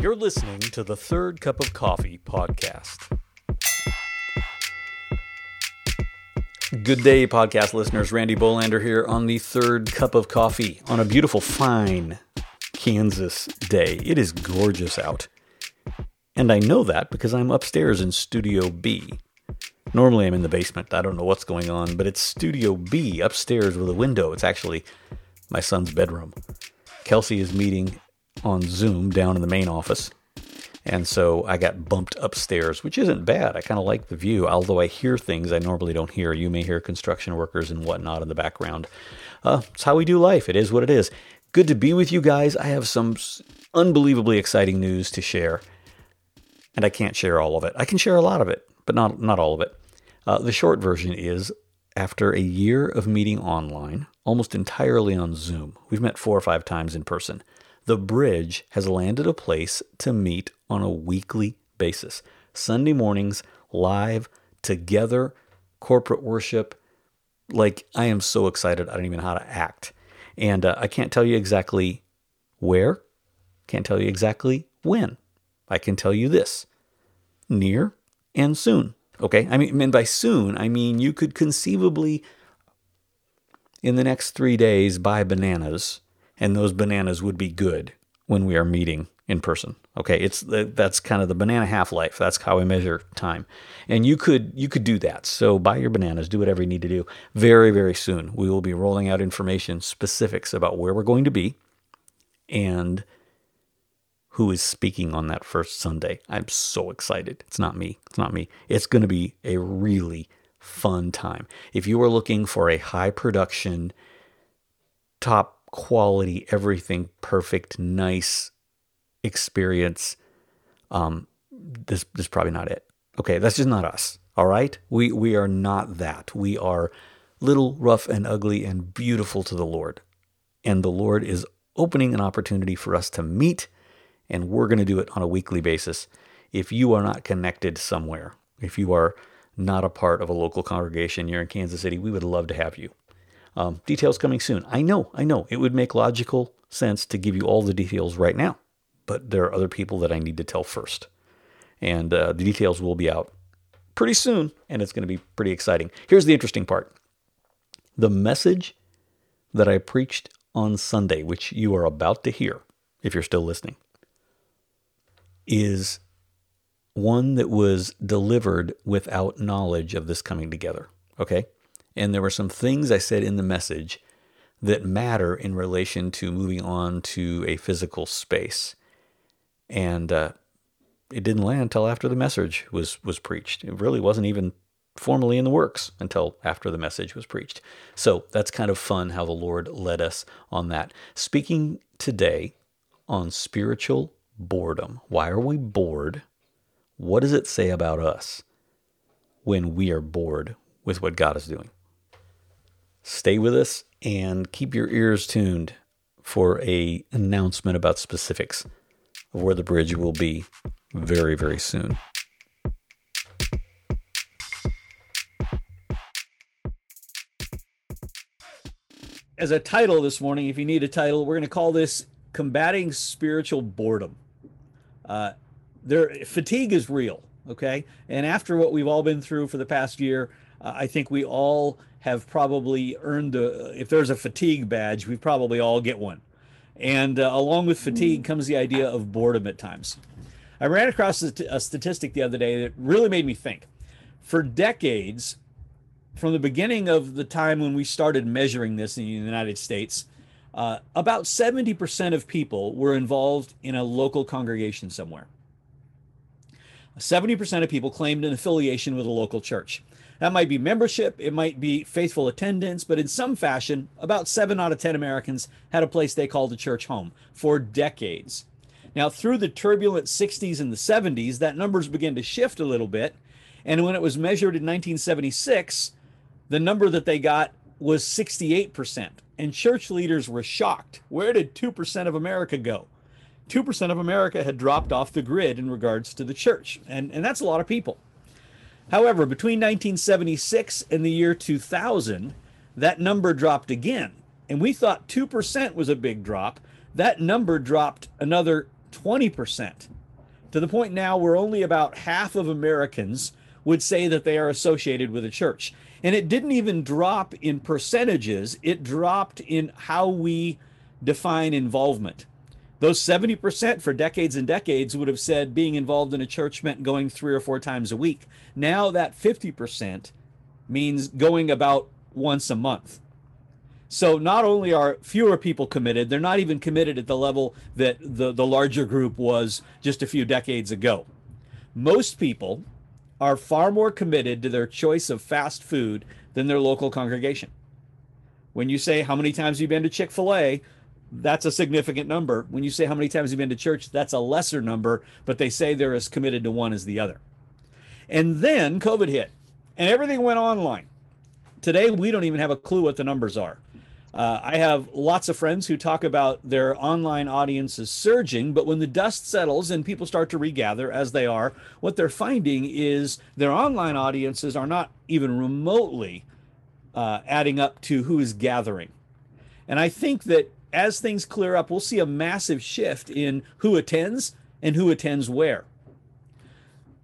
You're listening to the Third Cup of Coffee podcast. Good day, podcast listeners. Randy Bolander here on the Third Cup of Coffee on a beautiful, fine Kansas day. It is gorgeous out. And I know that because I'm upstairs in Studio B. Normally I'm in the basement. I don't know what's going on, but it's Studio B upstairs with a window. It's actually my son's bedroom. Kelsey is meeting on Zoom down in the main office. And so I got bumped upstairs, which isn't bad. I kind of like the view, although I hear things I normally don't hear. You may hear construction workers and whatnot in the background. Uh, it's how we do life. It is what it is. Good to be with you guys. I have some unbelievably exciting news to share, and I can't share all of it. I can share a lot of it, but not not all of it. Uh, the short version is after a year of meeting online, almost entirely on Zoom, we've met four or five times in person the bridge has landed a place to meet on a weekly basis. Sunday mornings, live, together, corporate worship. Like, I am so excited. I don't even know how to act. And uh, I can't tell you exactly where, can't tell you exactly when. I can tell you this near and soon. Okay. I mean, and by soon, I mean you could conceivably, in the next three days, buy bananas and those bananas would be good when we are meeting in person. Okay, it's that's kind of the banana half life. That's how we measure time, and you could you could do that. So buy your bananas, do whatever you need to do. Very very soon, we will be rolling out information specifics about where we're going to be, and who is speaking on that first Sunday. I'm so excited. It's not me. It's not me. It's going to be a really fun time. If you are looking for a high production, top quality, everything perfect, nice experience, um, this, this is probably not it. Okay, that's just not us. All right, we we are not that. We are little, rough, and ugly, and beautiful to the Lord, and the Lord is opening an opportunity for us to meet, and we're going to do it on a weekly basis. If you are not connected somewhere, if you are not a part of a local congregation, you're in Kansas City, we would love to have you. Um, details coming soon. I know, I know. It would make logical sense to give you all the details right now, but there are other people that I need to tell first. And uh, the details will be out pretty soon, and it's going to be pretty exciting. Here's the interesting part the message that I preached on Sunday, which you are about to hear if you're still listening, is one that was delivered without knowledge of this coming together. Okay? And there were some things I said in the message that matter in relation to moving on to a physical space. And uh, it didn't land until after the message was was preached. It really wasn't even formally in the works until after the message was preached. So that's kind of fun how the Lord led us on that. Speaking today on spiritual boredom. Why are we bored? What does it say about us when we are bored with what God is doing? Stay with us and keep your ears tuned for a announcement about specifics of where the bridge will be very very soon. As a title this morning, if you need a title, we're going to call this "Combating Spiritual Boredom." Uh, there, fatigue is real, okay, and after what we've all been through for the past year, uh, I think we all have probably earned a, if there's a fatigue badge, we probably all get one. And uh, along with fatigue comes the idea of boredom at times. I ran across a, statistic the other day that really made me think. For decades, from the beginning of the time when we started measuring this in the United States, uh, about 70% of people were involved in a local congregation somewhere. 70% of people claimed an affiliation with a local church. That might be membership, it might be faithful attendance, but in some fashion, about seven out of 10 Americans had a place they called a church home for decades. Now, through the turbulent 60s and the 70s, that numbers began to shift a little bit. And when it was measured in 1976, the number that they got was 68%. And church leaders were shocked. Where did 2% of America go? 2% of America had dropped off the grid in regards to the church. And, and that's a lot of people. However, between 1976 and the year 2000, that number dropped again. And we thought 2% was a big drop. That number dropped another 20%, to the point now where only about half of Americans would say that they are associated with a church. And it didn't even drop in percentages, it dropped in how we define involvement. Those 70% for decades and decades would have said being involved in a church meant going three or four times a week. Now that 50% means going about once a month. So not only are fewer people committed, they're not even committed at the level that the, the larger group was just a few decades ago. Most people are far more committed to their choice of fast food than their local congregation. When you say, How many times have you been to Chick fil A? That's a significant number. When you say, How many times you've been to church? That's a lesser number, but they say they're as committed to one as the other. And then COVID hit and everything went online. Today, we don't even have a clue what the numbers are. Uh, I have lots of friends who talk about their online audiences surging, but when the dust settles and people start to regather, as they are, what they're finding is their online audiences are not even remotely uh, adding up to who is gathering. And I think that as things clear up, we'll see a massive shift in who attends and who attends where.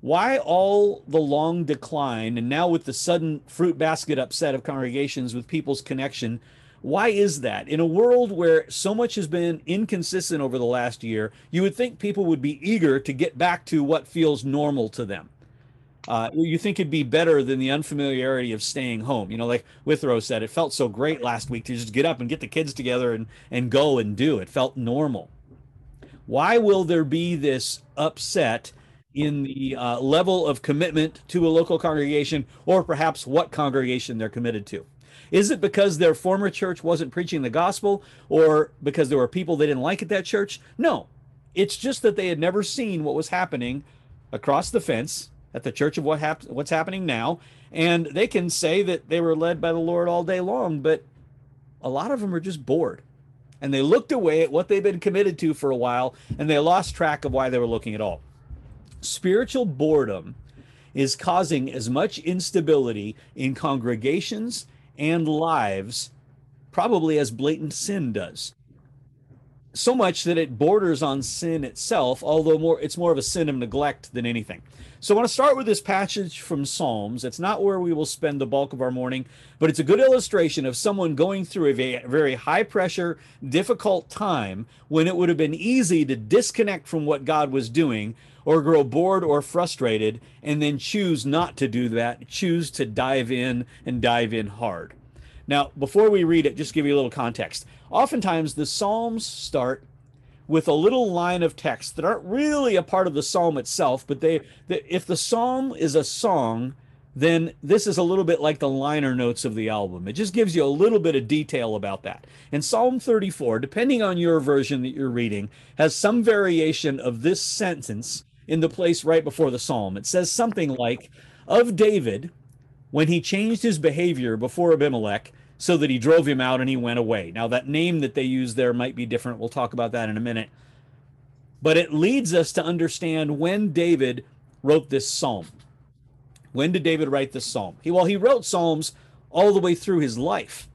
Why all the long decline, and now with the sudden fruit basket upset of congregations with people's connection why is that? In a world where so much has been inconsistent over the last year, you would think people would be eager to get back to what feels normal to them. Uh, you think it'd be better than the unfamiliarity of staying home. You know, like Withrow said, it felt so great last week to just get up and get the kids together and, and go and do. It felt normal. Why will there be this upset in the uh, level of commitment to a local congregation or perhaps what congregation they're committed to? Is it because their former church wasn't preaching the gospel or because there were people they didn't like at that church? No. It's just that they had never seen what was happening across the fence at the church of what hap- what's happening now. And they can say that they were led by the Lord all day long, but a lot of them are just bored. And they looked away at what they've been committed to for a while and they lost track of why they were looking at all. Spiritual boredom is causing as much instability in congregations and lives probably as blatant sin does. So much that it borders on sin itself, although more it's more of a sin of neglect than anything. So I want to start with this passage from Psalms. It's not where we will spend the bulk of our morning, but it's a good illustration of someone going through a very high pressure, difficult time when it would have been easy to disconnect from what God was doing or grow bored or frustrated and then choose not to do that, choose to dive in and dive in hard. Now, before we read it, just give you a little context. Oftentimes, the Psalms start with a little line of text that aren't really a part of the psalm itself, but they, if the psalm is a song, then this is a little bit like the liner notes of the album. It just gives you a little bit of detail about that. And Psalm 34, depending on your version that you're reading, has some variation of this sentence in the place right before the psalm. It says something like, Of David, when he changed his behavior before Abimelech, so that he drove him out and he went away. Now, that name that they use there might be different. We'll talk about that in a minute. But it leads us to understand when David wrote this psalm. When did David write this psalm? He, well, he wrote psalms all the way through his life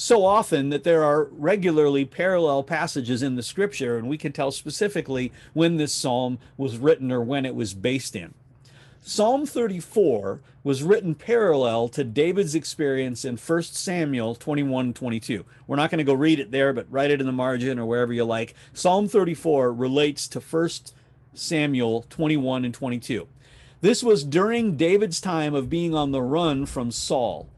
so often that there are regularly parallel passages in the scripture, and we can tell specifically when this psalm was written or when it was based in. Psalm 34 was written parallel to David's experience in 1 Samuel 21 22. We're not going to go read it there, but write it in the margin or wherever you like. Psalm 34 relates to 1 Samuel 21 and 22. This was during David's time of being on the run from Saul.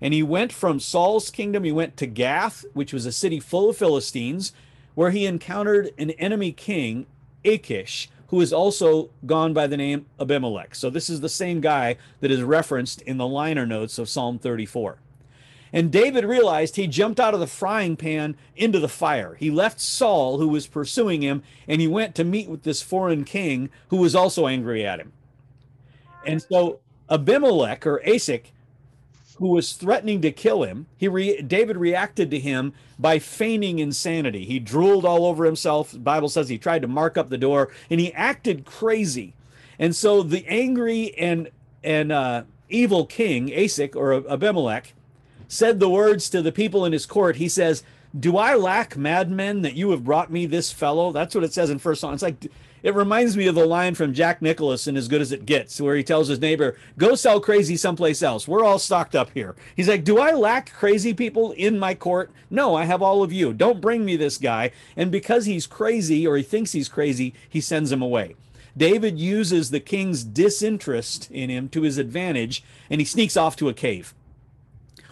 And he went from Saul's kingdom, he went to Gath, which was a city full of Philistines, where he encountered an enemy king, Achish, who is also gone by the name Abimelech. So this is the same guy that is referenced in the liner notes of Psalm 34. And David realized he jumped out of the frying pan into the fire. He left Saul, who was pursuing him, and he went to meet with this foreign king who was also angry at him. And so Abimelech or Achish who was threatening to kill him, he re- David reacted to him by feigning insanity. He drooled all over himself. The Bible says he tried to mark up the door, and he acted crazy. And so the angry and and uh, evil king Achish or Abimelech said the words to the people in his court. He says, Do I lack madmen that you have brought me this fellow? That's what it says in First Song. It's like it reminds me of the line from Jack Nicholson in As Good as It Gets, where he tells his neighbor, Go sell crazy someplace else. We're all stocked up here. He's like, Do I lack crazy people in my court? No, I have all of you. Don't bring me this guy. And because he's crazy or he thinks he's crazy, he sends him away. David uses the king's disinterest in him to his advantage, and he sneaks off to a cave.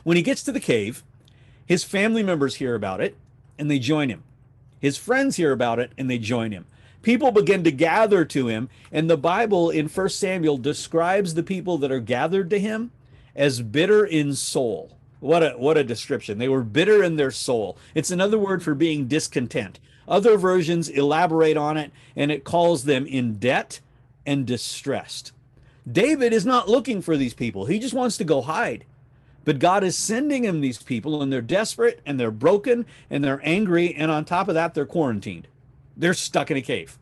When he gets to the cave, his family members hear about it and they join him. His friends hear about it and they join him. People begin to gather to him, and the Bible in 1 Samuel describes the people that are gathered to him as bitter in soul. What a what a description. They were bitter in their soul. It's another word for being discontent. Other versions elaborate on it and it calls them in debt and distressed. David is not looking for these people. He just wants to go hide. But God is sending him these people, and they're desperate and they're broken and they're angry. And on top of that, they're quarantined. They're stuck in a cave.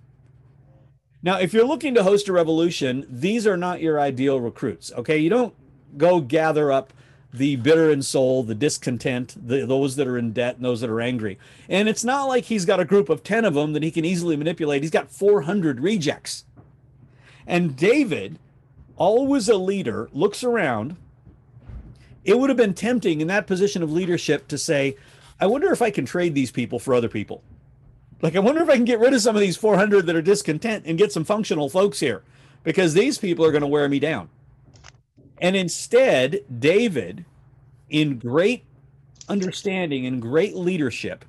Now, if you're looking to host a revolution, these are not your ideal recruits. Okay. You don't go gather up the bitter in soul, the discontent, the, those that are in debt, and those that are angry. And it's not like he's got a group of 10 of them that he can easily manipulate. He's got 400 rejects. And David, always a leader, looks around it would have been tempting in that position of leadership to say, I wonder if I can trade these people for other people. Like, I wonder if I can get rid of some of these 400 that are discontent and get some functional folks here because these people are going to wear me down. And instead, David, in great understanding and great leadership,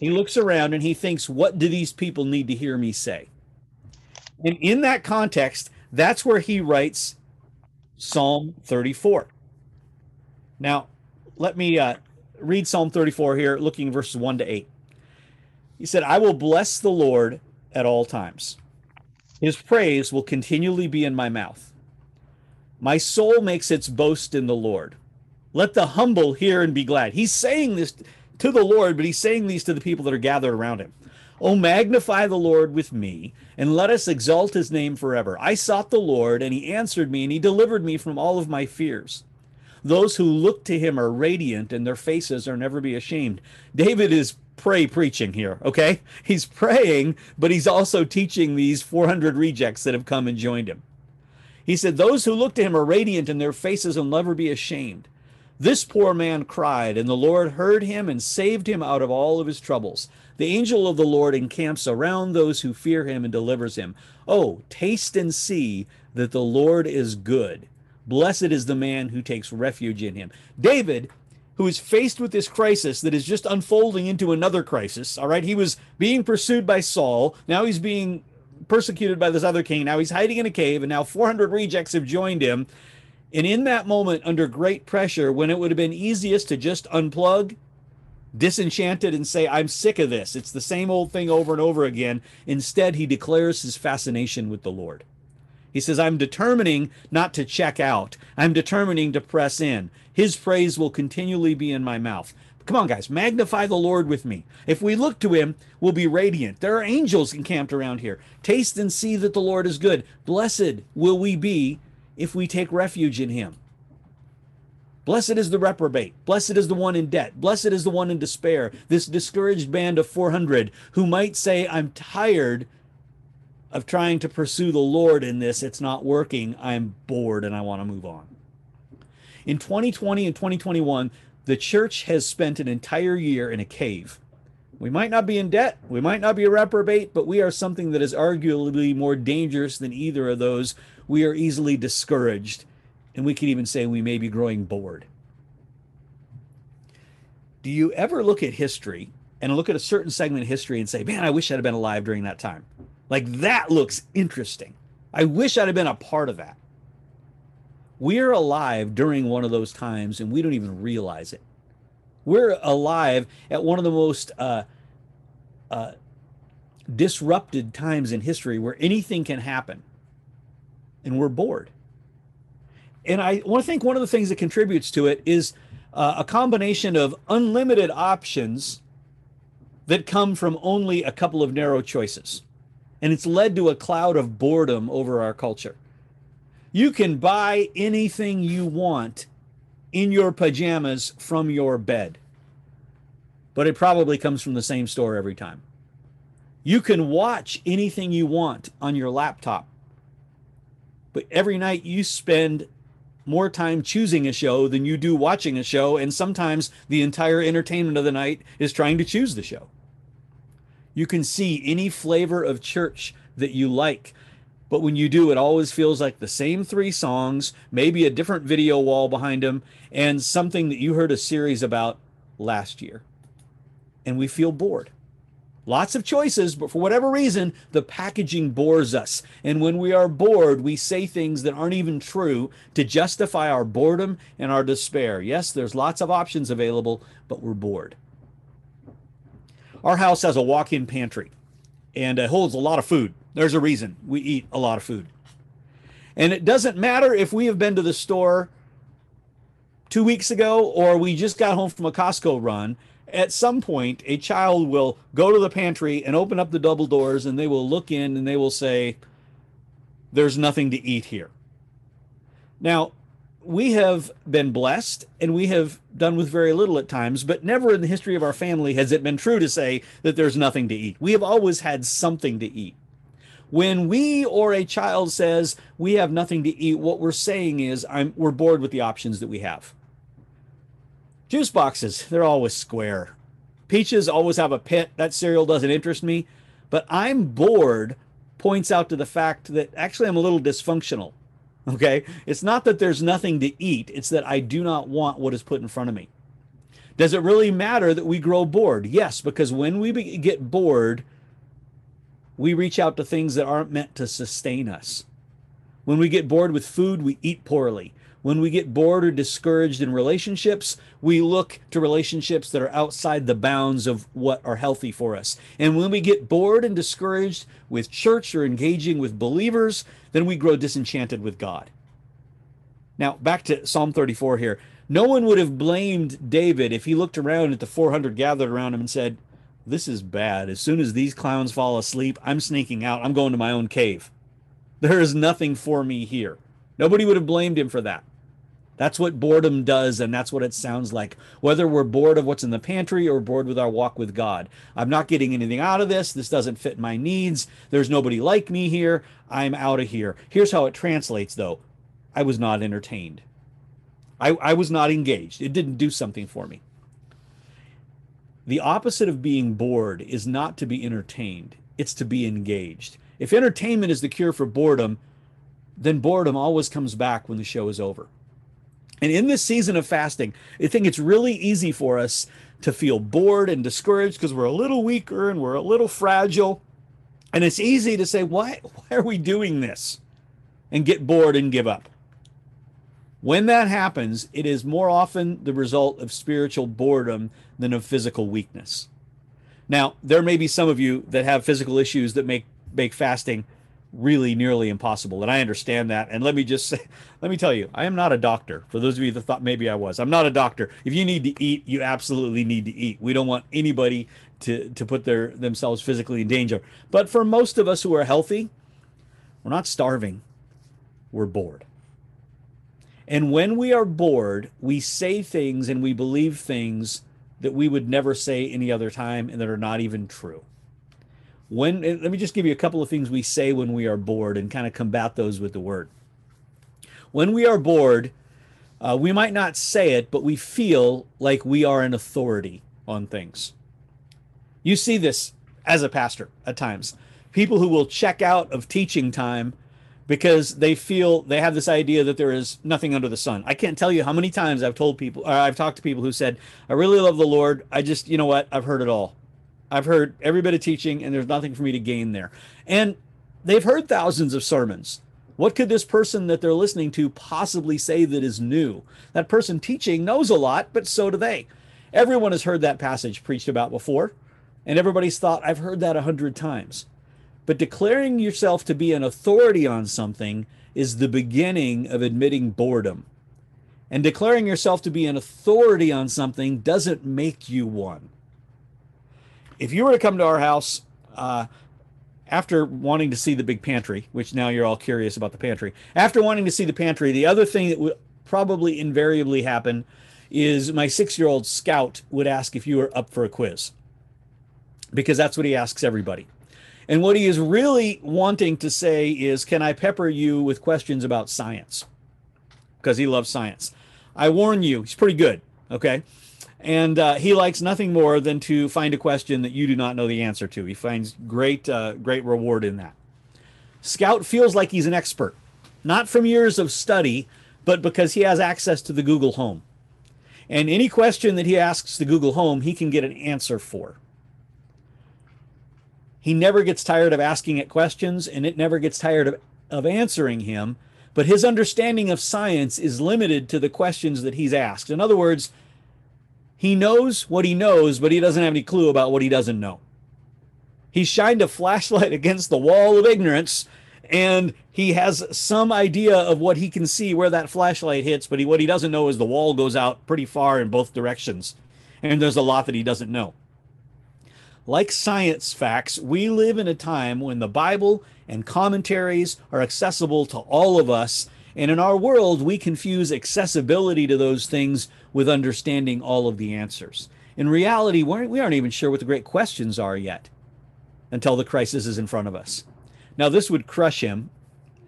he looks around and he thinks, what do these people need to hear me say? And in that context, that's where he writes Psalm 34. Now, let me uh, read Psalm 34 here, looking verses 1 to 8. He said, I will bless the Lord at all times. His praise will continually be in my mouth. My soul makes its boast in the Lord. Let the humble hear and be glad. He's saying this to the Lord, but he's saying these to the people that are gathered around him. Oh, magnify the Lord with me, and let us exalt his name forever. I sought the Lord, and he answered me, and he delivered me from all of my fears. Those who look to him are radiant and their faces are never be ashamed. David is pray preaching here, okay? He's praying, but he's also teaching these 400 rejects that have come and joined him. He said, Those who look to him are radiant and their faces will never be ashamed. This poor man cried, and the Lord heard him and saved him out of all of his troubles. The angel of the Lord encamps around those who fear him and delivers him. Oh, taste and see that the Lord is good. Blessed is the man who takes refuge in him. David, who is faced with this crisis that is just unfolding into another crisis, all right? He was being pursued by Saul. Now he's being persecuted by this other king. Now he's hiding in a cave, and now 400 rejects have joined him. And in that moment, under great pressure, when it would have been easiest to just unplug, disenchanted, and say, I'm sick of this, it's the same old thing over and over again, instead, he declares his fascination with the Lord. He says, I'm determining not to check out. I'm determining to press in. His praise will continually be in my mouth. Come on, guys, magnify the Lord with me. If we look to him, we'll be radiant. There are angels encamped around here. Taste and see that the Lord is good. Blessed will we be if we take refuge in him. Blessed is the reprobate. Blessed is the one in debt. Blessed is the one in despair. This discouraged band of 400 who might say, I'm tired of trying to pursue the Lord in this. It's not working. I'm bored and I want to move on. In 2020 and 2021, the church has spent an entire year in a cave. We might not be in debt, we might not be a reprobate, but we are something that is arguably more dangerous than either of those. We are easily discouraged, and we could even say we may be growing bored. Do you ever look at history and look at a certain segment of history and say, man, I wish I'd have been alive during that time? Like that looks interesting. I wish I'd have been a part of that. We're alive during one of those times and we don't even realize it. We're alive at one of the most uh, uh, disrupted times in history where anything can happen and we're bored. And I want to think one of the things that contributes to it is uh, a combination of unlimited options that come from only a couple of narrow choices and it's led to a cloud of boredom over our culture. You can buy anything you want in your pajamas from your bed. but it probably comes from the same store every time. You can watch anything you want on your laptop, but every night you spend more time choosing a show than you do watching a show, and sometimes the entire entertainment of the night is trying to choose the show. You can see any flavor of church that you like. But when you do, it always feels like the same three songs, maybe a different video wall behind them, and something that you heard a series about last year. And we feel bored. Lots of choices, but for whatever reason, the packaging bores us. And when we are bored, we say things that aren't even true to justify our boredom and our despair. Yes, there's lots of options available, but we're bored. Our house has a walk in pantry and it holds a lot of food. There's a reason we eat a lot of food. And it doesn't matter if we have been to the store two weeks ago or we just got home from a Costco run. At some point, a child will go to the pantry and open up the double doors and they will look in and they will say, There's nothing to eat here. Now, we have been blessed and we have done with very little at times, but never in the history of our family has it been true to say that there's nothing to eat. We have always had something to eat. When we or a child says we have nothing to eat, what we're saying is I'm, we're bored with the options that we have. Juice boxes, they're always square. Peaches always have a pit. That cereal doesn't interest me. But I'm bored points out to the fact that actually I'm a little dysfunctional Okay. It's not that there's nothing to eat, it's that I do not want what is put in front of me. Does it really matter that we grow bored? Yes, because when we get bored, we reach out to things that aren't meant to sustain us. When we get bored with food, we eat poorly. When we get bored or discouraged in relationships, we look to relationships that are outside the bounds of what are healthy for us. And when we get bored and discouraged with church or engaging with believers, then we grow disenchanted with God. Now, back to Psalm 34 here. No one would have blamed David if he looked around at the 400 gathered around him and said, This is bad. As soon as these clowns fall asleep, I'm sneaking out. I'm going to my own cave. There is nothing for me here. Nobody would have blamed him for that. That's what boredom does, and that's what it sounds like. Whether we're bored of what's in the pantry or bored with our walk with God. I'm not getting anything out of this. This doesn't fit my needs. There's nobody like me here. I'm out of here. Here's how it translates, though I was not entertained. I, I was not engaged. It didn't do something for me. The opposite of being bored is not to be entertained, it's to be engaged. If entertainment is the cure for boredom, then boredom always comes back when the show is over. And in this season of fasting, I think it's really easy for us to feel bored and discouraged because we're a little weaker and we're a little fragile. And it's easy to say, why, why are we doing this? And get bored and give up. When that happens, it is more often the result of spiritual boredom than of physical weakness. Now, there may be some of you that have physical issues that make make fasting really nearly impossible. And I understand that. And let me just say, let me tell you, I am not a doctor. For those of you that thought maybe I was, I'm not a doctor. If you need to eat, you absolutely need to eat. We don't want anybody to, to put their themselves physically in danger. But for most of us who are healthy, we're not starving. We're bored. And when we are bored, we say things and we believe things that we would never say any other time and that are not even true when let me just give you a couple of things we say when we are bored and kind of combat those with the word when we are bored uh, we might not say it but we feel like we are an authority on things you see this as a pastor at times people who will check out of teaching time because they feel they have this idea that there is nothing under the sun. I can't tell you how many times I've told people, I've talked to people who said, I really love the Lord. I just, you know what? I've heard it all. I've heard every bit of teaching, and there's nothing for me to gain there. And they've heard thousands of sermons. What could this person that they're listening to possibly say that is new? That person teaching knows a lot, but so do they. Everyone has heard that passage preached about before, and everybody's thought, I've heard that a hundred times. But declaring yourself to be an authority on something is the beginning of admitting boredom. And declaring yourself to be an authority on something doesn't make you one if you were to come to our house uh, after wanting to see the big pantry, which now you're all curious about the pantry, after wanting to see the pantry, the other thing that would probably invariably happen is my six year old scout would ask if you were up for a quiz because that's what he asks everybody. And what he is really wanting to say is, can I pepper you with questions about science? Because he loves science. I warn you, he's pretty good. Okay. And uh, he likes nothing more than to find a question that you do not know the answer to. He finds great, uh, great reward in that. Scout feels like he's an expert, not from years of study, but because he has access to the Google Home. And any question that he asks the Google Home, he can get an answer for. He never gets tired of asking it questions, and it never gets tired of, of answering him. But his understanding of science is limited to the questions that he's asked. In other words, he knows what he knows, but he doesn't have any clue about what he doesn't know. He shined a flashlight against the wall of ignorance and he has some idea of what he can see where that flashlight hits, but he, what he doesn't know is the wall goes out pretty far in both directions. And there's a lot that he doesn't know. Like science facts, we live in a time when the Bible and commentaries are accessible to all of us. And in our world, we confuse accessibility to those things with understanding all of the answers. In reality, we aren't even sure what the great questions are yet until the crisis is in front of us. Now, this would crush him,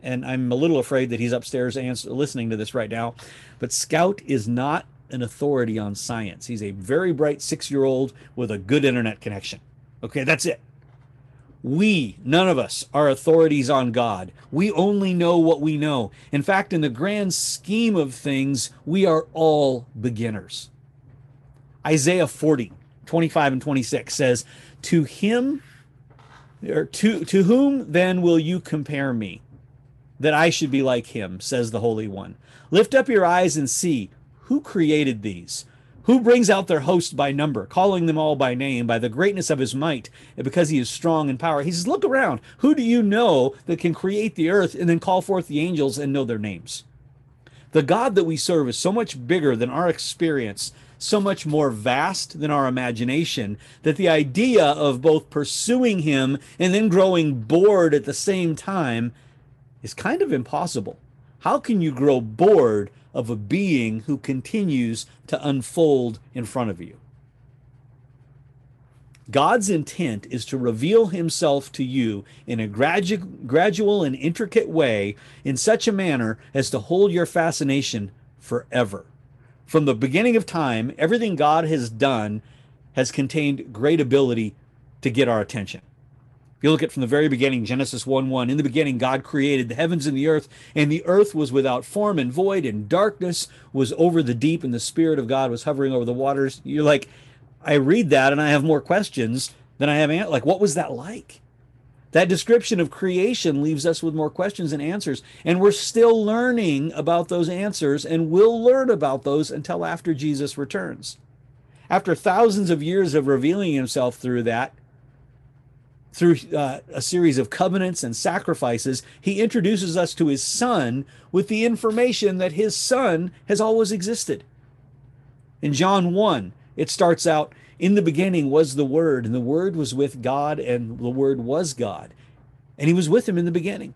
and I'm a little afraid that he's upstairs answer, listening to this right now. But Scout is not an authority on science. He's a very bright six year old with a good internet connection. Okay, that's it. We, none of us, are authorities on God. We only know what we know. In fact, in the grand scheme of things, we are all beginners. Isaiah 40, 25 and 26 says, To him, or to, to whom then will you compare me? That I should be like him, says the Holy One. Lift up your eyes and see who created these who brings out their host by number, calling them all by name, by the greatness of his might, and because he is strong in power. He says, Look around. Who do you know that can create the earth and then call forth the angels and know their names? The God that we serve is so much bigger than our experience, so much more vast than our imagination, that the idea of both pursuing him and then growing bored at the same time is kind of impossible. How can you grow bored of a being who continues to unfold in front of you. God's intent is to reveal himself to you in a gradu- gradual and intricate way in such a manner as to hold your fascination forever. From the beginning of time, everything God has done has contained great ability to get our attention. If you look at from the very beginning, Genesis 1 1, in the beginning, God created the heavens and the earth, and the earth was without form and void, and darkness was over the deep, and the Spirit of God was hovering over the waters. You're like, I read that and I have more questions than I have. An- like, what was that like? That description of creation leaves us with more questions and answers, and we're still learning about those answers, and we'll learn about those until after Jesus returns. After thousands of years of revealing himself through that, through uh, a series of covenants and sacrifices, he introduces us to his son with the information that his son has always existed. In John 1, it starts out In the beginning was the Word, and the Word was with God, and the Word was God. And he was with him in the beginning.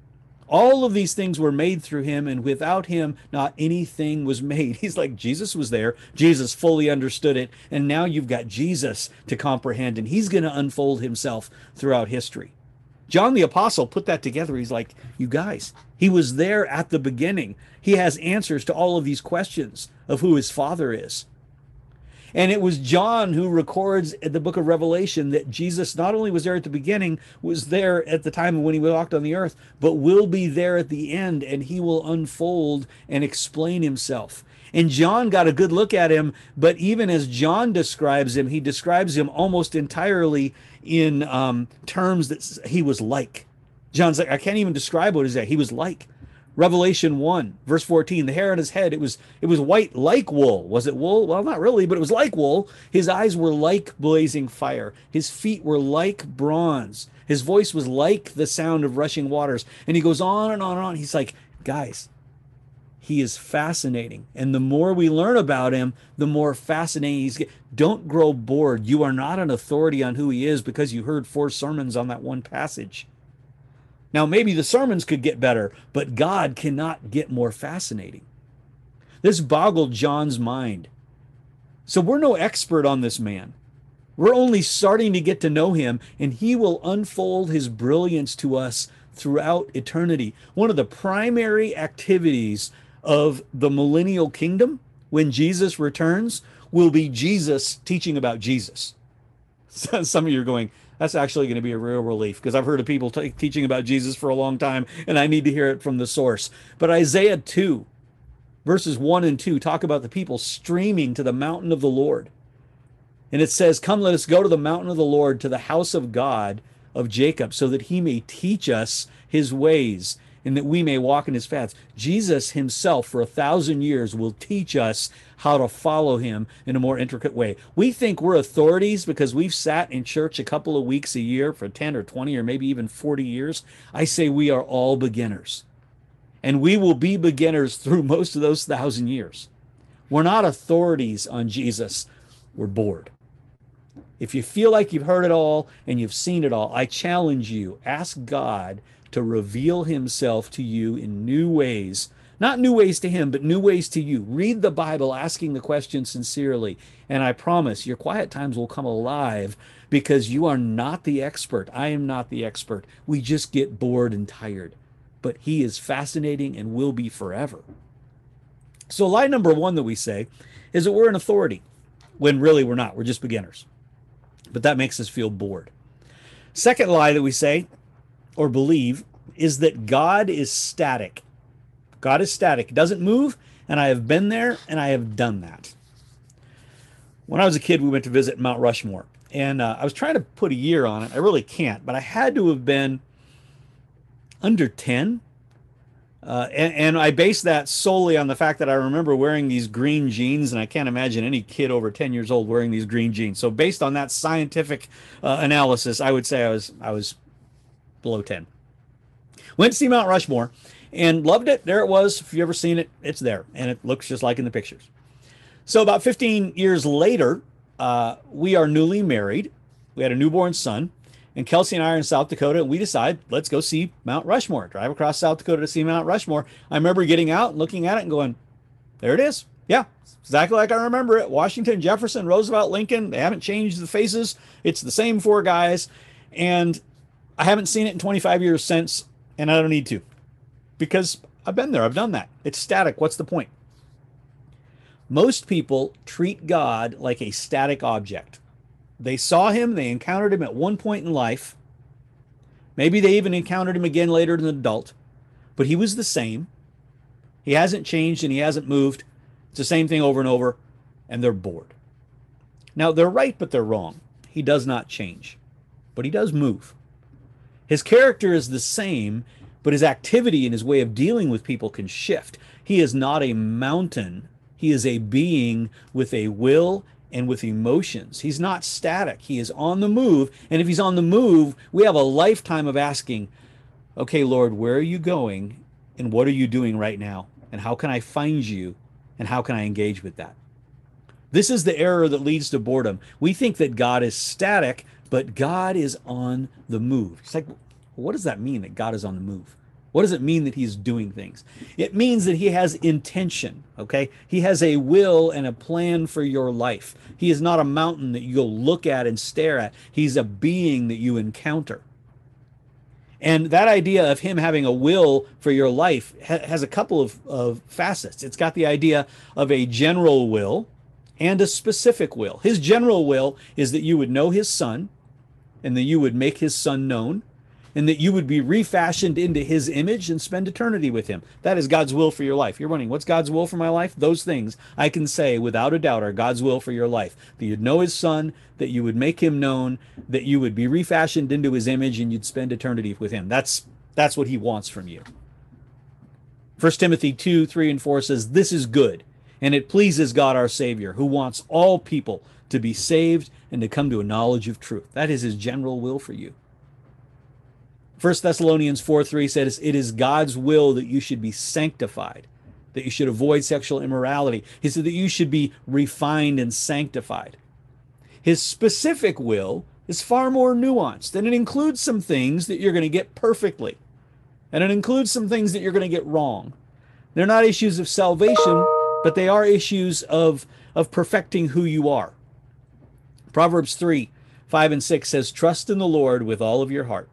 All of these things were made through him, and without him, not anything was made. He's like, Jesus was there. Jesus fully understood it. And now you've got Jesus to comprehend, and he's going to unfold himself throughout history. John the Apostle put that together. He's like, you guys, he was there at the beginning. He has answers to all of these questions of who his father is. And it was John who records in the book of Revelation that Jesus not only was there at the beginning, was there at the time when he walked on the earth, but will be there at the end and he will unfold and explain himself. And John got a good look at him, but even as John describes him, he describes him almost entirely in um, terms that he was like. John's like, I can't even describe what is that. He was like. Revelation 1, verse 14, the hair on his head, it was it was white like wool. Was it wool? Well, not really, but it was like wool. His eyes were like blazing fire. His feet were like bronze. His voice was like the sound of rushing waters. And he goes on and on and on. He's like, guys, he is fascinating. And the more we learn about him, the more fascinating he's. Don't grow bored. You are not an authority on who he is because you heard four sermons on that one passage. Now, maybe the sermons could get better, but God cannot get more fascinating. This boggled John's mind. So we're no expert on this man. We're only starting to get to know him, and he will unfold his brilliance to us throughout eternity. One of the primary activities of the millennial kingdom when Jesus returns will be Jesus teaching about Jesus. Some of you are going, that's actually going to be a real relief because I've heard of people t- teaching about Jesus for a long time and I need to hear it from the source. But Isaiah 2, verses 1 and 2, talk about the people streaming to the mountain of the Lord. And it says, Come, let us go to the mountain of the Lord, to the house of God of Jacob, so that he may teach us his ways and that we may walk in his paths. Jesus himself, for a thousand years, will teach us how to follow him in a more intricate way. We think we're authorities because we've sat in church a couple of weeks a year for 10 or 20 or maybe even 40 years. I say we are all beginners. And we will be beginners through most of those thousand years. We're not authorities on Jesus, we're bored. If you feel like you've heard it all and you've seen it all, I challenge you ask God to reveal himself to you in new ways. Not new ways to him, but new ways to you. Read the Bible asking the question sincerely. And I promise your quiet times will come alive because you are not the expert. I am not the expert. We just get bored and tired. But he is fascinating and will be forever. So, lie number one that we say is that we're an authority when really we're not. We're just beginners. But that makes us feel bored. Second lie that we say or believe is that God is static. God is static, doesn't move, and I have been there and I have done that. When I was a kid, we went to visit Mount Rushmore, and uh, I was trying to put a year on it. I really can't, but I had to have been under 10 uh, and, and, I base that solely on the fact that I remember wearing these green jeans, and I can't imagine any kid over 10 years old wearing these green jeans. So, based on that scientific uh, analysis, I would say I was I was below 10. Went to see Mount Rushmore and loved it. There it was. If you ever seen it, it's there, and it looks just like in the pictures. So, about 15 years later, uh, we are newly married. We had a newborn son. And Kelsey and I are in South Dakota, and we decide, let's go see Mount Rushmore. Drive across South Dakota to see Mount Rushmore. I remember getting out and looking at it and going, there it is. Yeah, exactly like I remember it. Washington, Jefferson, Roosevelt, Lincoln. They haven't changed the faces. It's the same four guys. And I haven't seen it in 25 years since, and I don't need to because I've been there. I've done that. It's static. What's the point? Most people treat God like a static object. They saw him, they encountered him at one point in life. Maybe they even encountered him again later as an adult, but he was the same. He hasn't changed and he hasn't moved. It's the same thing over and over, and they're bored. Now, they're right, but they're wrong. He does not change, but he does move. His character is the same, but his activity and his way of dealing with people can shift. He is not a mountain, he is a being with a will and with emotions. He's not static, he is on the move. And if he's on the move, we have a lifetime of asking, okay, Lord, where are you going? And what are you doing right now? And how can I find you? And how can I engage with that? This is the error that leads to boredom. We think that God is static, but God is on the move. It's like, what does that mean that God is on the move? What does it mean that he's doing things? It means that he has intention, okay? He has a will and a plan for your life. He is not a mountain that you'll look at and stare at. He's a being that you encounter. And that idea of him having a will for your life ha- has a couple of, of facets. It's got the idea of a general will and a specific will. His general will is that you would know his son and that you would make his son known and that you would be refashioned into his image and spend eternity with him. That is God's will for your life. You're wondering, what's God's will for my life? Those things I can say without a doubt are God's will for your life. That you'd know his son, that you would make him known, that you would be refashioned into his image and you'd spend eternity with him. That's that's what he wants from you. 1 Timothy 2, 3, and 4 says, This is good, and it pleases God our Savior, who wants all people to be saved and to come to a knowledge of truth. That is his general will for you. 1 Thessalonians 4 3 says, It is God's will that you should be sanctified, that you should avoid sexual immorality. He said that you should be refined and sanctified. His specific will is far more nuanced, and it includes some things that you're going to get perfectly, and it includes some things that you're going to get wrong. They're not issues of salvation, but they are issues of of perfecting who you are. Proverbs 3 5 and 6 says, Trust in the Lord with all of your heart,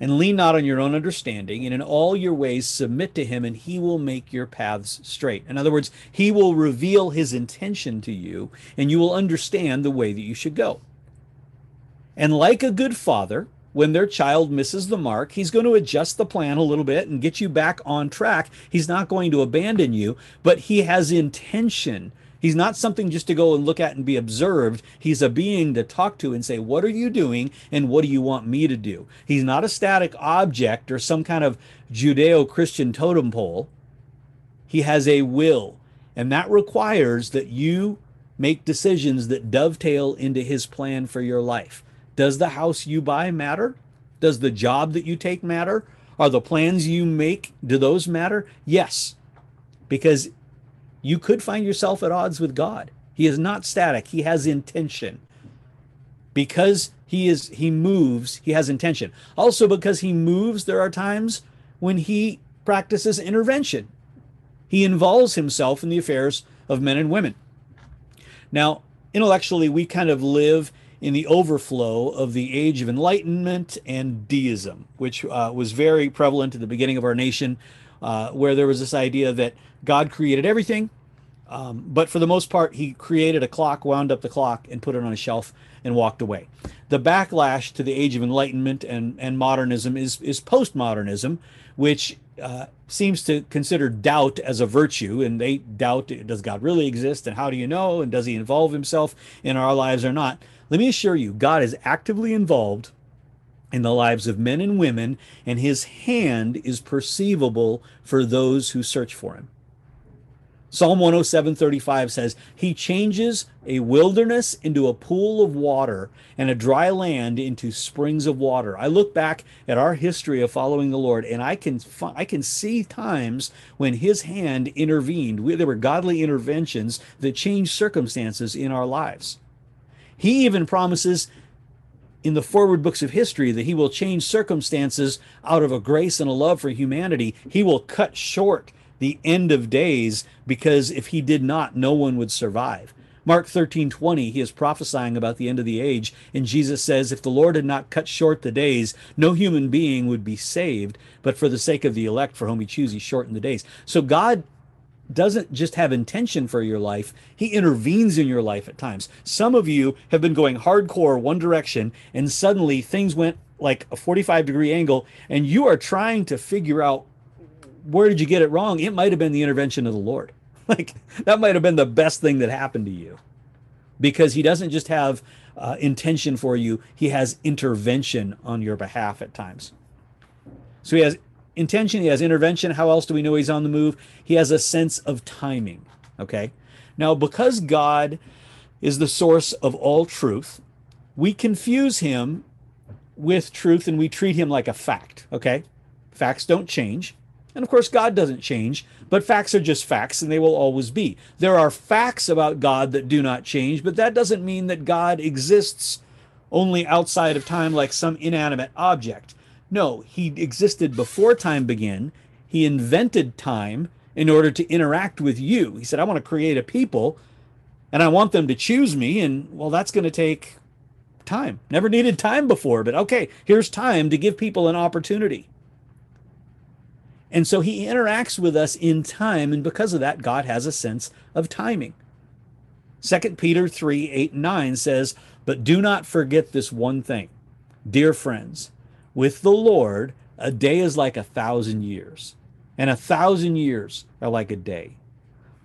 and lean not on your own understanding, and in all your ways submit to him, and he will make your paths straight. In other words, he will reveal his intention to you, and you will understand the way that you should go. And like a good father, when their child misses the mark, he's going to adjust the plan a little bit and get you back on track. He's not going to abandon you, but he has intention. He's not something just to go and look at and be observed. He's a being to talk to and say, What are you doing and what do you want me to do? He's not a static object or some kind of Judeo Christian totem pole. He has a will, and that requires that you make decisions that dovetail into his plan for your life. Does the house you buy matter? Does the job that you take matter? Are the plans you make, do those matter? Yes, because you could find yourself at odds with God. He is not static, he has intention. Because he is he moves, he has intention. Also because he moves, there are times when he practices intervention. He involves himself in the affairs of men and women. Now, intellectually we kind of live in the overflow of the age of enlightenment and deism, which uh, was very prevalent at the beginning of our nation, uh, where there was this idea that God created everything, um, but for the most part, he created a clock, wound up the clock, and put it on a shelf and walked away. The backlash to the age of enlightenment and, and modernism is, is postmodernism, which uh, seems to consider doubt as a virtue, and they doubt does God really exist, and how do you know, and does he involve himself in our lives or not? Let me assure you, God is actively involved in the lives of men and women, and his hand is perceivable for those who search for him. Psalm 107:35 says, "He changes a wilderness into a pool of water and a dry land into springs of water." I look back at our history of following the Lord and I can I can see times when his hand intervened. There were godly interventions that changed circumstances in our lives. He even promises in the forward books of history that he will change circumstances out of a grace and a love for humanity. He will cut short the end of days because if he did not, no one would survive. Mark 13, 20, he is prophesying about the end of the age. And Jesus says, If the Lord had not cut short the days, no human being would be saved. But for the sake of the elect for whom he chooses, he shortened the days. So God doesn't just have intention for your life, he intervenes in your life at times. Some of you have been going hardcore one direction, and suddenly things went like a 45 degree angle, and you are trying to figure out where did you get it wrong? It might have been the intervention of the Lord. Like that might have been the best thing that happened to you because he doesn't just have uh, intention for you, he has intervention on your behalf at times. So he has intention, he has intervention. How else do we know he's on the move? He has a sense of timing. Okay. Now, because God is the source of all truth, we confuse him with truth and we treat him like a fact. Okay. Facts don't change. And of course, God doesn't change, but facts are just facts and they will always be. There are facts about God that do not change, but that doesn't mean that God exists only outside of time like some inanimate object. No, he existed before time began. He invented time in order to interact with you. He said, I want to create a people and I want them to choose me. And well, that's going to take time. Never needed time before, but okay, here's time to give people an opportunity. And so he interacts with us in time. And because of that, God has a sense of timing. 2 Peter 3 8 and 9 says, But do not forget this one thing, dear friends with the Lord, a day is like a thousand years, and a thousand years are like a day.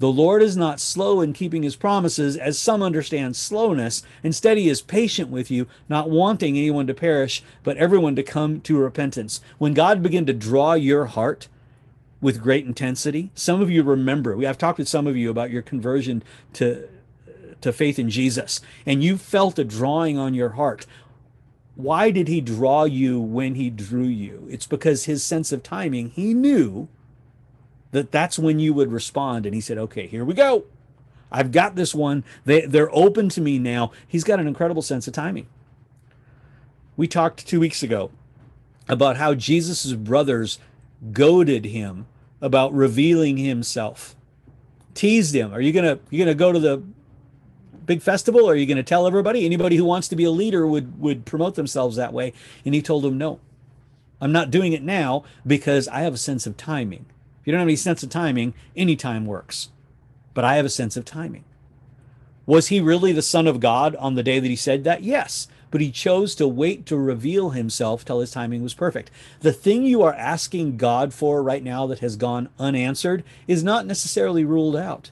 The Lord is not slow in keeping his promises, as some understand slowness. Instead, he is patient with you, not wanting anyone to perish, but everyone to come to repentance. When God began to draw your heart with great intensity, some of you remember, we have talked with some of you about your conversion to to faith in Jesus, and you felt a drawing on your heart why did he draw you when he drew you? It's because his sense of timing, he knew that that's when you would respond. And he said, okay, here we go. I've got this one. They, they're open to me now. He's got an incredible sense of timing. We talked two weeks ago about how Jesus' brothers goaded him about revealing himself. teased him. Are you gonna you gonna go to the big festival? Or are you gonna tell everybody? Anybody who wants to be a leader would would promote themselves that way. And he told him, No, I'm not doing it now because I have a sense of timing. If you don't have any sense of timing, any time works. But I have a sense of timing. Was he really the Son of God on the day that he said that? Yes. But he chose to wait to reveal himself till his timing was perfect. The thing you are asking God for right now that has gone unanswered is not necessarily ruled out.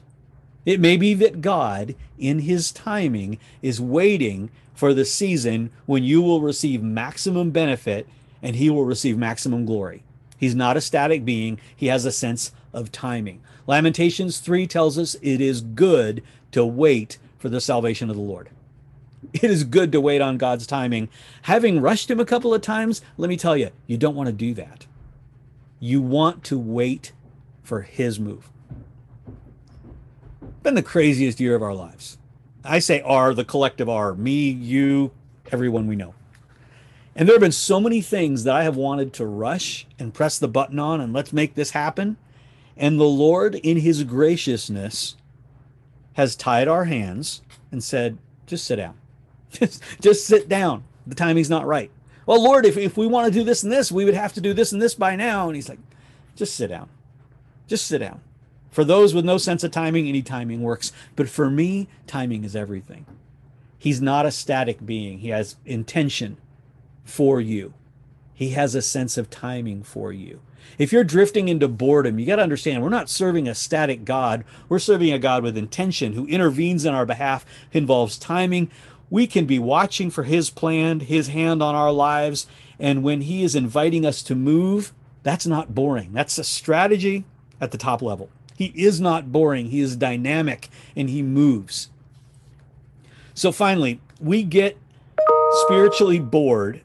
It may be that God, in his timing, is waiting for the season when you will receive maximum benefit and he will receive maximum glory. He's not a static being, he has a sense of timing. Lamentations 3 tells us it is good to wait for the salvation of the Lord. It is good to wait on God's timing. Having rushed him a couple of times, let me tell you, you don't want to do that. You want to wait for his move. Been the craziest year of our lives. I say our, the collective our, me, you, everyone we know. And there have been so many things that I have wanted to rush and press the button on and let's make this happen. And the Lord, in his graciousness, has tied our hands and said, just sit down. Just, just sit down. The timing's not right. Well, Lord, if, if we want to do this and this, we would have to do this and this by now. And he's like, just sit down. Just sit down. For those with no sense of timing, any timing works. But for me, timing is everything. He's not a static being, he has intention for you. He has a sense of timing for you. If you're drifting into boredom, you got to understand we're not serving a static God. We're serving a God with intention who intervenes in our behalf, involves timing. We can be watching for his plan, his hand on our lives. And when he is inviting us to move, that's not boring. That's a strategy at the top level. He is not boring. He is dynamic and he moves. So finally, we get spiritually bored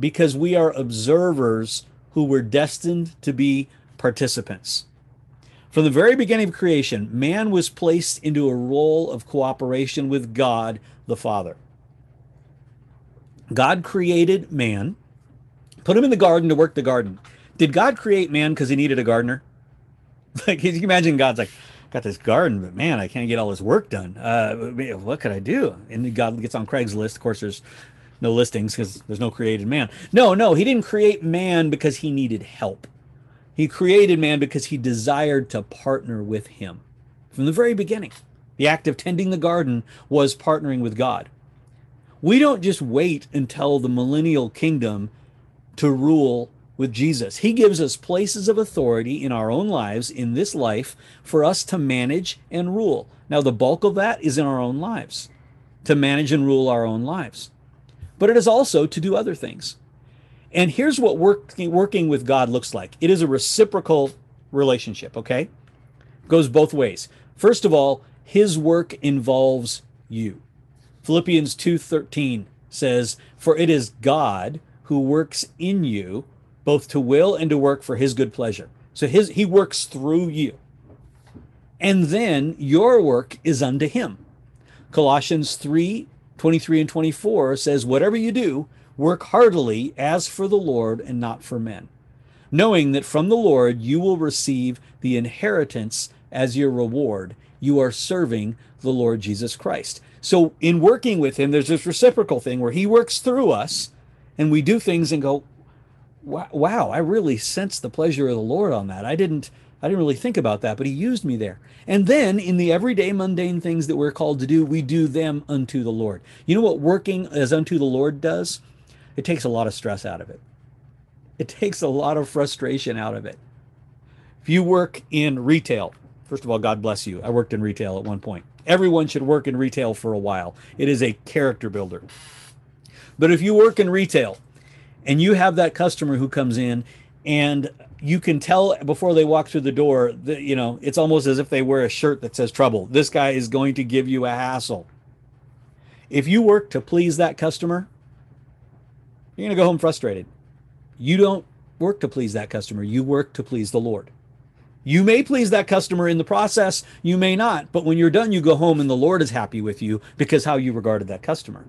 because we are observers who were destined to be participants. From the very beginning of creation, man was placed into a role of cooperation with God the Father. God created man, put him in the garden to work the garden. Did God create man because he needed a gardener? Like, can you imagine God's like, got this garden, but man, I can't get all this work done. Uh, what could I do? And God gets on Craigslist. Of course, there's no listings because there's no created man. No, no, he didn't create man because he needed help. He created man because he desired to partner with him. From the very beginning, the act of tending the garden was partnering with God. We don't just wait until the millennial kingdom to rule with Jesus. He gives us places of authority in our own lives, in this life, for us to manage and rule. Now, the bulk of that is in our own lives, to manage and rule our own lives but it is also to do other things. And here's what working working with God looks like. It is a reciprocal relationship, okay? Goes both ways. First of all, his work involves you. Philippians 2:13 says, "For it is God who works in you both to will and to work for his good pleasure." So his he works through you. And then your work is unto him. Colossians 3 23 and 24 says, Whatever you do, work heartily as for the Lord and not for men, knowing that from the Lord you will receive the inheritance as your reward. You are serving the Lord Jesus Christ. So, in working with Him, there's this reciprocal thing where He works through us and we do things and go, wow, I really sense the pleasure of the Lord on that. I didn't I didn't really think about that, but he used me there. And then in the everyday mundane things that we're called to do, we do them unto the Lord. You know what working as unto the Lord does? It takes a lot of stress out of it. It takes a lot of frustration out of it. If you work in retail, first of all, God bless you. I worked in retail at one point. Everyone should work in retail for a while. It is a character builder. But if you work in retail and you have that customer who comes in and you can tell before they walk through the door that you know it's almost as if they wear a shirt that says trouble. This guy is going to give you a hassle. If you work to please that customer you're going to go home frustrated. You don't work to please that customer. You work to please the lord. You may please that customer in the process you may not but when you're done you go home and the lord is happy with you because how you regarded that customer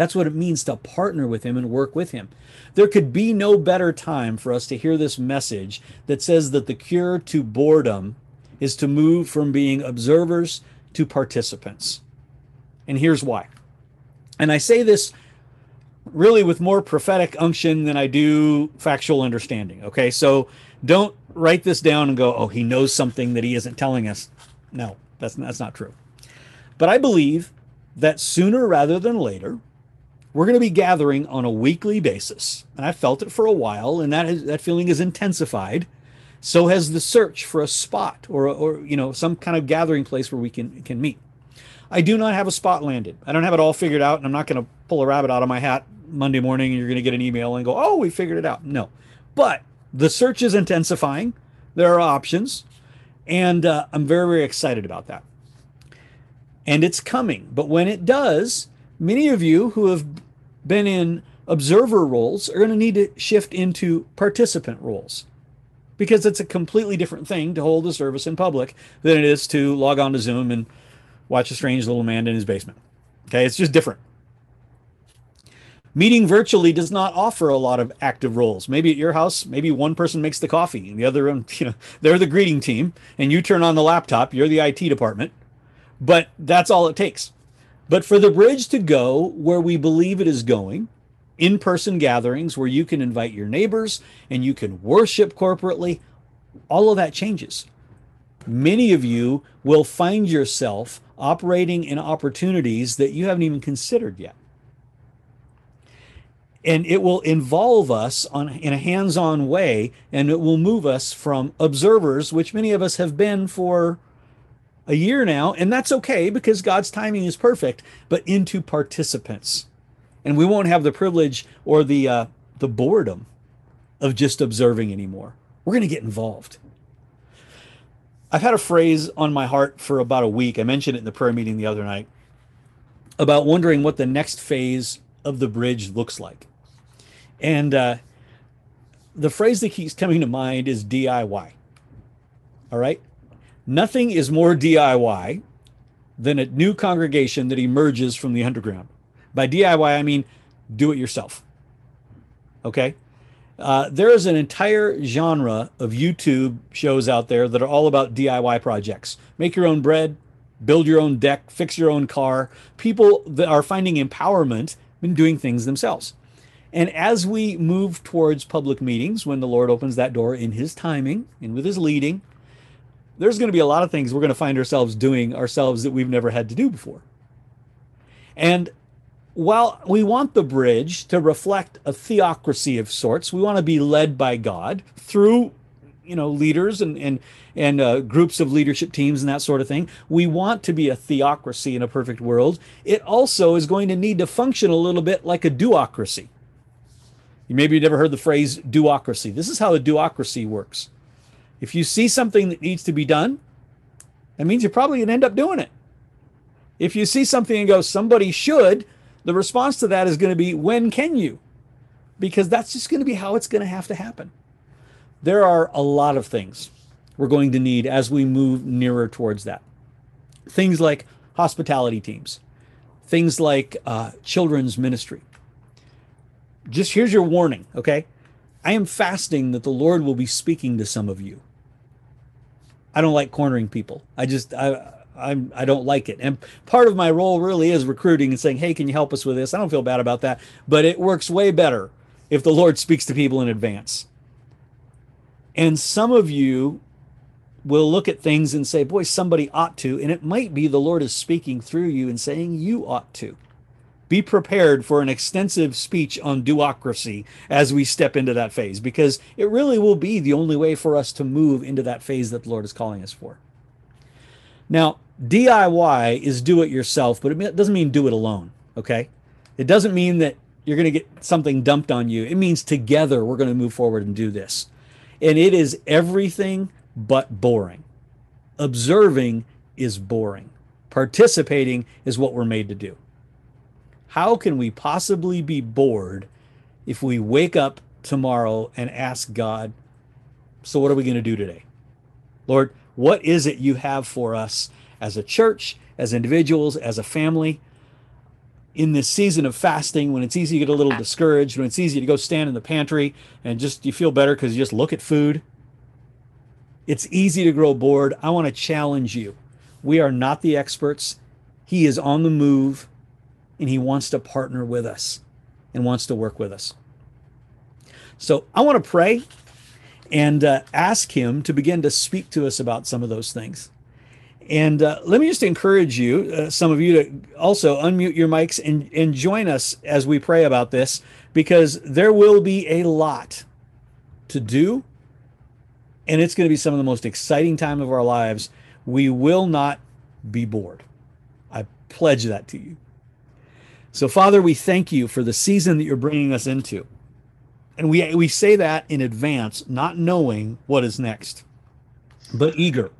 that's what it means to partner with him and work with him. There could be no better time for us to hear this message that says that the cure to boredom is to move from being observers to participants. And here's why. And I say this really with more prophetic unction than I do factual understanding. Okay. So don't write this down and go, oh, he knows something that he isn't telling us. No, that's, that's not true. But I believe that sooner rather than later, we're going to be gathering on a weekly basis. And I felt it for a while, and that, is, that feeling is intensified. So has the search for a spot or, or you know some kind of gathering place where we can can meet. I do not have a spot landed. I don't have it all figured out, and I'm not going to pull a rabbit out of my hat Monday morning and you're going to get an email and go, "Oh, we figured it out." No, but the search is intensifying. There are options, and uh, I'm very very excited about that. And it's coming, but when it does, many of you who have been in observer roles are going to need to shift into participant roles because it's a completely different thing to hold a service in public than it is to log on to Zoom and watch a strange little man in his basement. Okay, it's just different. Meeting virtually does not offer a lot of active roles. Maybe at your house, maybe one person makes the coffee and the other, one, um, you know, they're the greeting team, and you turn on the laptop, you're the IT department. But that's all it takes. But for the bridge to go where we believe it is going, in person gatherings where you can invite your neighbors and you can worship corporately, all of that changes. Many of you will find yourself operating in opportunities that you haven't even considered yet. And it will involve us on in a hands-on way, and it will move us from observers, which many of us have been for a year now, and that's okay because God's timing is perfect, but into participants. And we won't have the privilege or the uh, the boredom of just observing anymore. We're going to get involved. I've had a phrase on my heart for about a week. I mentioned it in the prayer meeting the other night about wondering what the next phase of the bridge looks like. And uh, the phrase that keeps coming to mind is DIY. All right. Nothing is more DIY than a new congregation that emerges from the underground. By DIY, I mean do it yourself. Okay. Uh, there is an entire genre of YouTube shows out there that are all about DIY projects. Make your own bread, build your own deck, fix your own car. People that are finding empowerment in doing things themselves. And as we move towards public meetings, when the Lord opens that door in His timing and with His leading, there's going to be a lot of things we're going to find ourselves doing ourselves that we've never had to do before. And while we want the bridge to reflect a theocracy of sorts, we want to be led by God through, you know, leaders and and and uh, groups of leadership teams and that sort of thing. We want to be a theocracy in a perfect world. It also is going to need to function a little bit like a do-ocracy. You maybe you've never heard the phrase do-ocracy. This is how a do-ocracy works. If you see something that needs to be done, that means you're probably going to end up doing it. If you see something and go, somebody should, the response to that is going to be, when can you? Because that's just going to be how it's going to have to happen. There are a lot of things we're going to need as we move nearer towards that. Things like hospitality teams, things like uh, children's ministry. Just here's your warning, okay? I am fasting that the Lord will be speaking to some of you. I don't like cornering people. I just, I, I'm I don't like it. And part of my role really is recruiting and saying, "Hey, can you help us with this?" I don't feel bad about that, but it works way better if the Lord speaks to people in advance. And some of you will look at things and say, "Boy, somebody ought to," and it might be the Lord is speaking through you and saying you ought to. Be prepared for an extensive speech on do-ocracy as we step into that phase because it really will be the only way for us to move into that phase that the Lord is calling us for. Now, DIY is do it yourself, but it doesn't mean do it alone. Okay. It doesn't mean that you're going to get something dumped on you. It means together we're going to move forward and do this. And it is everything but boring. Observing is boring. Participating is what we're made to do. How can we possibly be bored if we wake up tomorrow and ask God, So, what are we going to do today? Lord, what is it you have for us as a church, as individuals, as a family. In this season of fasting, when it's easy to get a little discouraged, when it's easy to go stand in the pantry and just you feel better because you just look at food. It's easy to grow bored. I want to challenge you. We are not the experts. He is on the move and he wants to partner with us and wants to work with us. So I want to pray and uh, ask him to begin to speak to us about some of those things. And uh, let me just encourage you, uh, some of you, to also unmute your mics and, and join us as we pray about this, because there will be a lot to do. And it's going to be some of the most exciting time of our lives. We will not be bored. I pledge that to you. So, Father, we thank you for the season that you're bringing us into. And we, we say that in advance, not knowing what is next, but eager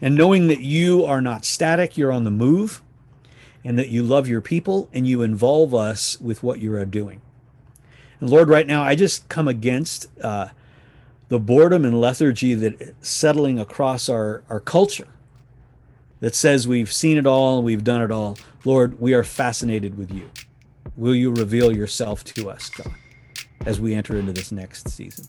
and knowing that you are not static, you're on the move, and that you love your people and you involve us with what you are doing. And Lord, right now, I just come against uh, the boredom and lethargy that settling across our, our culture that says we've seen it all, we've done it all. Lord, we are fascinated with you. Will you reveal yourself to us, God? as we enter into this next season.